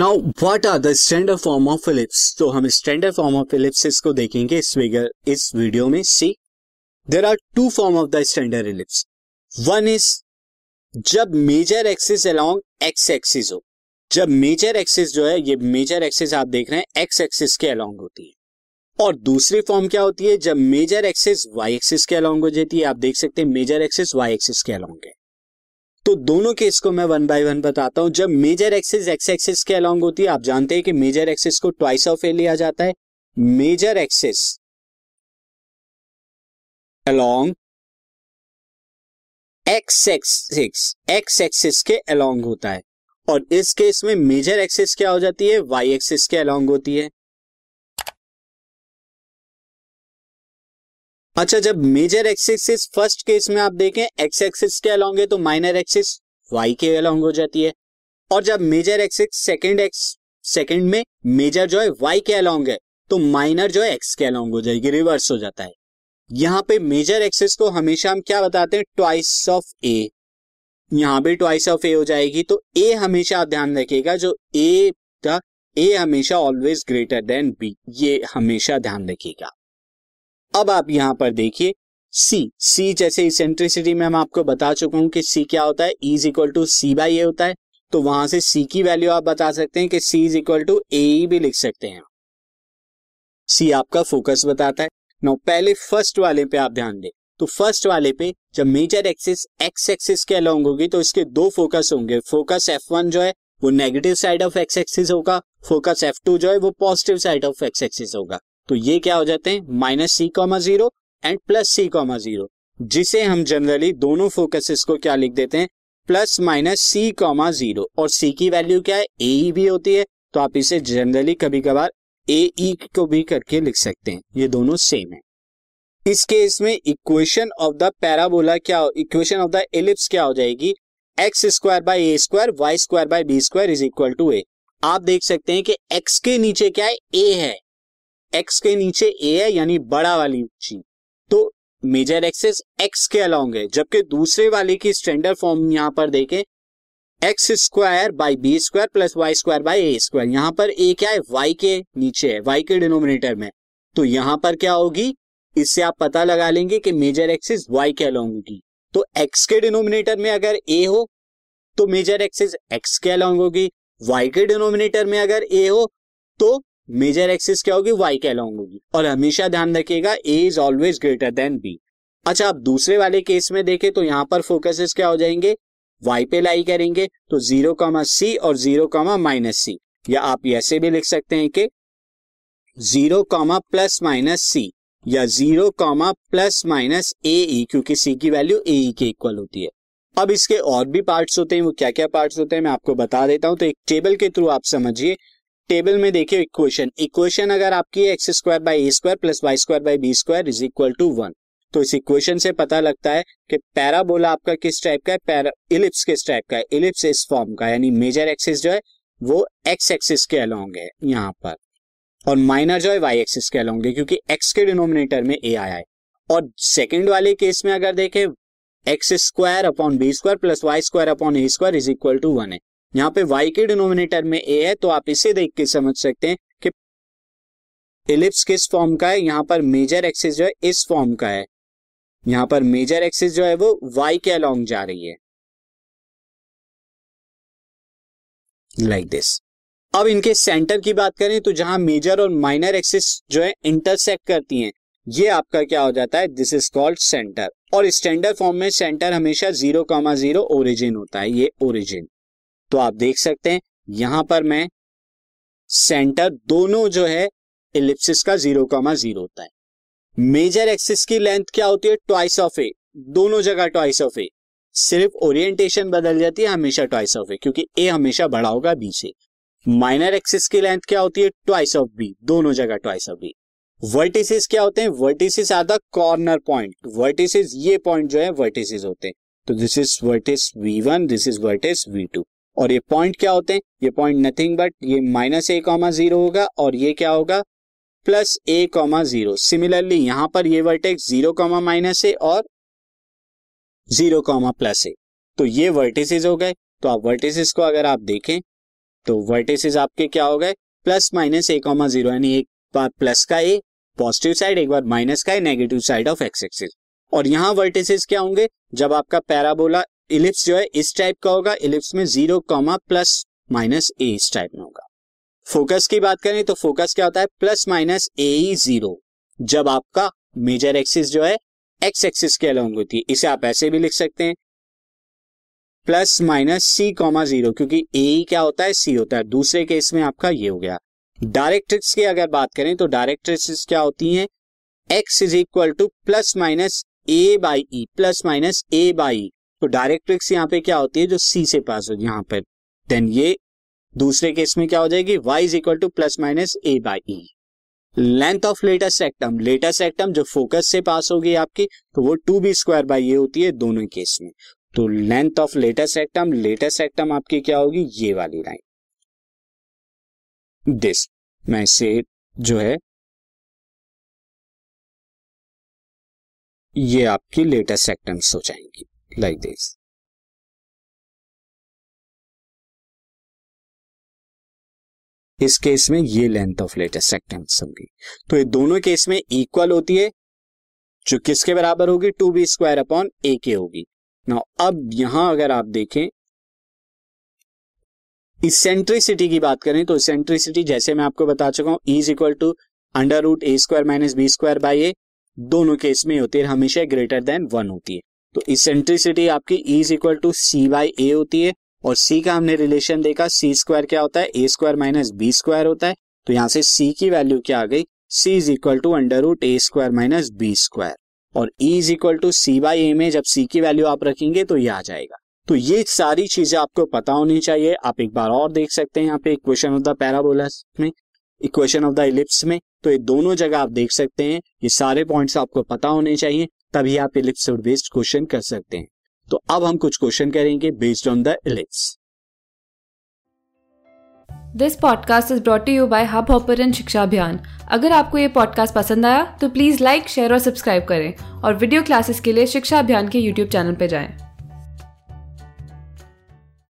Now what are the standard form of ellipse तो हम standard form of Philips को देखेंगे इस फिगर इस वीडियो में। See there are two form of the standard ellipse one is जब major axis along x axis हो। जब मेजर एक्सिस जो है, ये मेजर एक्सिस आप देख रहे हैं एक्स एक्सिस के अलोंग होती है। और दूसरी फॉर्म क्या होती है? जब मेजर एक्सिस वाई एक्सिस के अलोंग हो जाती है, आप देख सकते हैं मेजर एक्सिस वाई एक्सिस के अलोंग है। तो दोनों केस को मैं वन बाय वन बताता हूँ। जब मेजर एक्सिस एक्स एक्सिस के अलोंग होती है, आप जानते हैं कि मेजर एक्सिस को ट्वाइस ऑफ़ ए लिया जाता है। Major axis along x axis x axis के अलोंग होता है। और इस केस में मेजर एक्सिस क्या हो जाती है? वाई एक्सिस के अलोंग होती है। अच्छा जब मेजर एक्सिस फ़र्स्ट केस में आप देखें एक्स एक्सिस के अलोंग है तो माइनर एक्सिस वाई के अलोंग हो जाती है। और जब major axis second x second में मेजर जो है वाई के अलोंग है तो माइनर जो है एक्स के अलोंग हो जाएगी रिवर्स हो जाता है। यहाँ पे मेजर एक्सिस को हमेशा हम क्या बताते हैं ट्वाइस ऑफ़ ए यहाँ पे ट्वाइस ऑफ़ ए हो जाएगी तो ए हमेशा आप ध्यान रखिएगा, जो ए था ए हमेशा ऑलवेज ग्रेटर देन बी ये हमेशा ध्यान रखिएगा। अब आप यहाँ पर देखिए सी सी जैसे इसेंट्रिसिटी में हम आपको बता चुका हूँ कि सी क्या होता है? Is equal to C by A होता है। तो वहाँ से सी की वैल्यू आप बता सकते हैं कि c is equal to a भी लिख सकते हैं। सी आपका फोकस बताता है। नो पहले फ़र्स्ट वाले पे आप ध्यान दें। तो फ़र्स्ट वाले पे जब मेजर एक्सिस एक्स एक्सिस के अलोंग होगी तो इसके दो फोकस होंगे। फोकस एफ़ वन जो है, वो negative side of x axis होगा। फोकस एफ़ टू जो है, वो positive side of x axis होगा। तो ये क्या हो जाते हैं? Minus c comma zero and plus c comma zero जिसे हम जनरली दोनों फोकसेस को क्या लिख देते हैं? Plus minus C comma zero और सी की वैल्यू क्या है? ए भी होती है। तो आप इसे जनरली कभी कभार ए ई को भी करके लिख सकते हैं। ये दोनों सेम है। इस केस में इक्वेशन ऑफ़ द पैराबोला क्या इक्वेशन ऑफ़ द एलिप्स क्या हो जाएगी? X square by a square y square by b square is equal to a आप देख सकते हैं कि एक्स के नीचे क्या है? ए है। एक्स के नीचे ए है, यानी बड़ा वाली चीज़ तो मेजर एक्सेस एक्स के अलोंग है, जबकि दूसरे वाले की स्टैंडर्ड फॉर्म यहाँ पर देखें। X square by b square plus y square by a square यहाँ पर ए क्या है? वाई के नीचे है वाई के डिनोमिनेटर में। तो यहाँ पर क्या होगी? इससे आप पता लगा लेंगे कि मेजर एक्सिस वाई के अलोंग होगी। तो एक्स के डिनोमिनेटर में अगर ए हो तो मेजर एक्सिस एक्स के अलोंग होगी। वाई के डिनोमिनेटर में अगर ए हो तो मेजर एक्सिस क्या होगी? वाई के होगी। और हमेशा ध्यान रखिएगा a is always greater than b अच्छा आप दूसरे वाले केस में देखें तो यहाँ पर फोकसेस क्या हो जाएँगे? वाई पे लाई करेंगे तो ज़ीरो कॉमा सी और ज़ीरो कॉमा माइनस सी या आप ऐसे भी लिख सकते हैं कि zero comma plus minus C या zero comma plus minus A E क्योंकि सी की वैल्यू ए ई के इक्वल होती है। अब इसके और भी पार्ट्स होते हैं, वो क्या क्या पार्ट्स होते हैं मैं आपको बता देता हूँ। तो एक टेबल के थ्रू आप समझिए टेबल में देखिए इक्वेशन इक्वेशन अगर आपकी x square by a square plus y square by b square is equal to one तो इस इक्वेशन से पता लगता है कि पैराबोला आपका किस टाइप का है? पैरा इलिप्स किस टाइप का है? इलिप्स इस फॉर्म का यानी मेजर एक्सिस जो है, वो एक्स एक्सिस के अलोंग है यहाँ पर। और माइनर जो है वाई एक्सिस के अलोंग है, क्योंकि एक्स के डिनोमिनेटर में ए आया है। और सेकेंड वाले केस में अगर देखें x square upon b square plus y square upon a square is equal to one है। यहाँ पे y के डिनोमिनेटर में a है तो आप इसे देख के समझ सकते हैं कि इलिप्स किस फॉर्म का है। यहाँ पर मेजर एक्सिस जो है, इस फॉर्म का है। यहाँ पर मेजर एक्सिस जो है, वो y के अलोंग जा रही है। लाइक like दिस अब इनके सेंटर की बात करें तो जहाँ मेजर और माइनर एक्सिस जो है इंटरसेक्ट करती हैं, ये आपका क्या हो जाता है? दिस इज़ कॉल्ड सेंटर और स्टैंडर्ड फॉर्म में सेंटर हमेशा ज़ीरो कॉमा ज़ीरो ओरिजिन होता है, ये ओरिजिन तो आप देख सकते हैं, यहाँ पर मैं सेंटर दोनों जो है इलिप्सिस का ज़ीरो कॉमा ज़ीरो होता है। मेजर एक्सिस की लेंथ क्या होती है? ट्वाइस ऑफ़ ए दोनों जगह ट्वाइस ऑफ़ ए सिर्फ़ ओरिएंटेशन बदल जाती है, हमेशा ट्वाइस ऑफ़ ए क्योंकि ए हमेशा बड़ा होगा बी से। माइनर एक्सिस की लेंथ क्या होती है? ट्वाइस ऑफ़ बी दोनों जगह ट्वाइस ऑफ़ बी वर्टिसिस क्या होते हैं? Vertices are the corner point vertices ये पॉइंट जो है वर्टिसिस होते हैं। तो this is vertex v one this is vertex v two और ये पॉइंट क्या होते हैं? ये पॉइंट नथिंग बट ये माइनस ए कॉमा ज़ीरो होगा और ये क्या होगा? Plus a comma zero similarly यहाँ पर ये vertex zero comma minus a और ज़ीरो कॉमा प्लस ए तो ये वर्टिसेस हो गए। तो आप वर्टिसेस को अगर आप देखें तो वर्टिसेस आपके क्या हो गए? Plus minus a comma zero यानी एक बार प्लस का ए पॉजिटिव साइड एक बार माइनस का a negative side of x axis और यहाँ वर्टिसेस क्या होंगे? जब आपका पैराबोला इलिप्स जो है, इस टाइप का होगा इलिप्स में zero comma plus minus a इस टाइप में होगा। फोकस की बात करें तो फोकस क्या होता है? प्लस माइनस ए ज़ीरो जब आपका मेजर एक्सिस जो है एक्स एक्सिस के अलॉन्ग होती है, इसे आप ऐसे भी लिख सकते हैं। Plus minus c comma zero क्योंकि ए क्या होता है? सी होता है। दूसरे केस में आपका ये हो गया। डायरेक्ट्रिक्स की अगर बात करें तो डायरेक्ट्रिक्स क्या होती हैं? X is equal to plus minus a by plus minus a by तो डायरेक्ट्रिक्स यहाँ पे क्या होती है जो सी से पास हो, यहाँ पर देन ये दूसरे केस में क्या हो जाएगी? Y is equal to plus minus a by e length of latus rectum latus rectum जो फोकस से पास होगी आपकी तो वो टू बी स्क्वायर बाई ये होती है दोनों केस में। तो length of latus rectum latus rectum आपकी क्या होगी? ये वाली लाइन दिस मैं से जो है, ये आपकी लेटेस्ट एक्टम्स हो जाएँगी। Like दिस इस केस में ये लेंथ ऑफ़ लेटेस्ट सेक्टेंस होगी। तो ये दोनों केस में इक्वल होती है, जो किसके बराबर होगी? Two b square upon a के होगी। ना अब यहाँ अगर आप देखें इसेंट्रिसिटी की बात करें तो इसेंट्रिसिटी जैसे मैं आपको बता चुका हूँ is equal to under root a square minus b square by a दोनों केस में होती है, हमेशा ग्रेटर देन वन होती है। तो इसेंट्रिसिटी आपकी is equal to c by a होती है, और सी का हमने रिलेशन देखा सी स्क्वायर क्या होता है? A square minus b square होता है। तो यहाँ से सी की वैल्यू क्या आ गई? C is equal to under root a square minus b square और e is equal to c by a में जब सी की वैल्यू आप रखेंगे तो ये आ जाएगा। तो ये सारी चीज़ें आपको पता होनी चाहिए। आप एक बार और देख सकते हैं यहाँ पे इक्वेशन ऑफ़ द पैराबोलस में इक्वेशन ऑफ़ द इलिप्स में। तो ये दोनों जगह आप देख सकते हैं। ये सारे पॉइंट्स आपको पता होने चाहिए। तभी आप इलिप्स बेस्ड क्वेश्चन कर सकते हैं। तो अब हम कुछ क्वेश्चन करेंगे based on the ellipse this podcast is brought you by Hubhopper शिक्षा अभियान अगर आपको ये पॉडकास्ट पसंद आया तो प्लीज़ लाइक शेयर और सब्सक्राइब करें। और वीडियो क्लासेस के लिए शिक्षा अभियान के यूट्यूब चैनल पर जाएँ।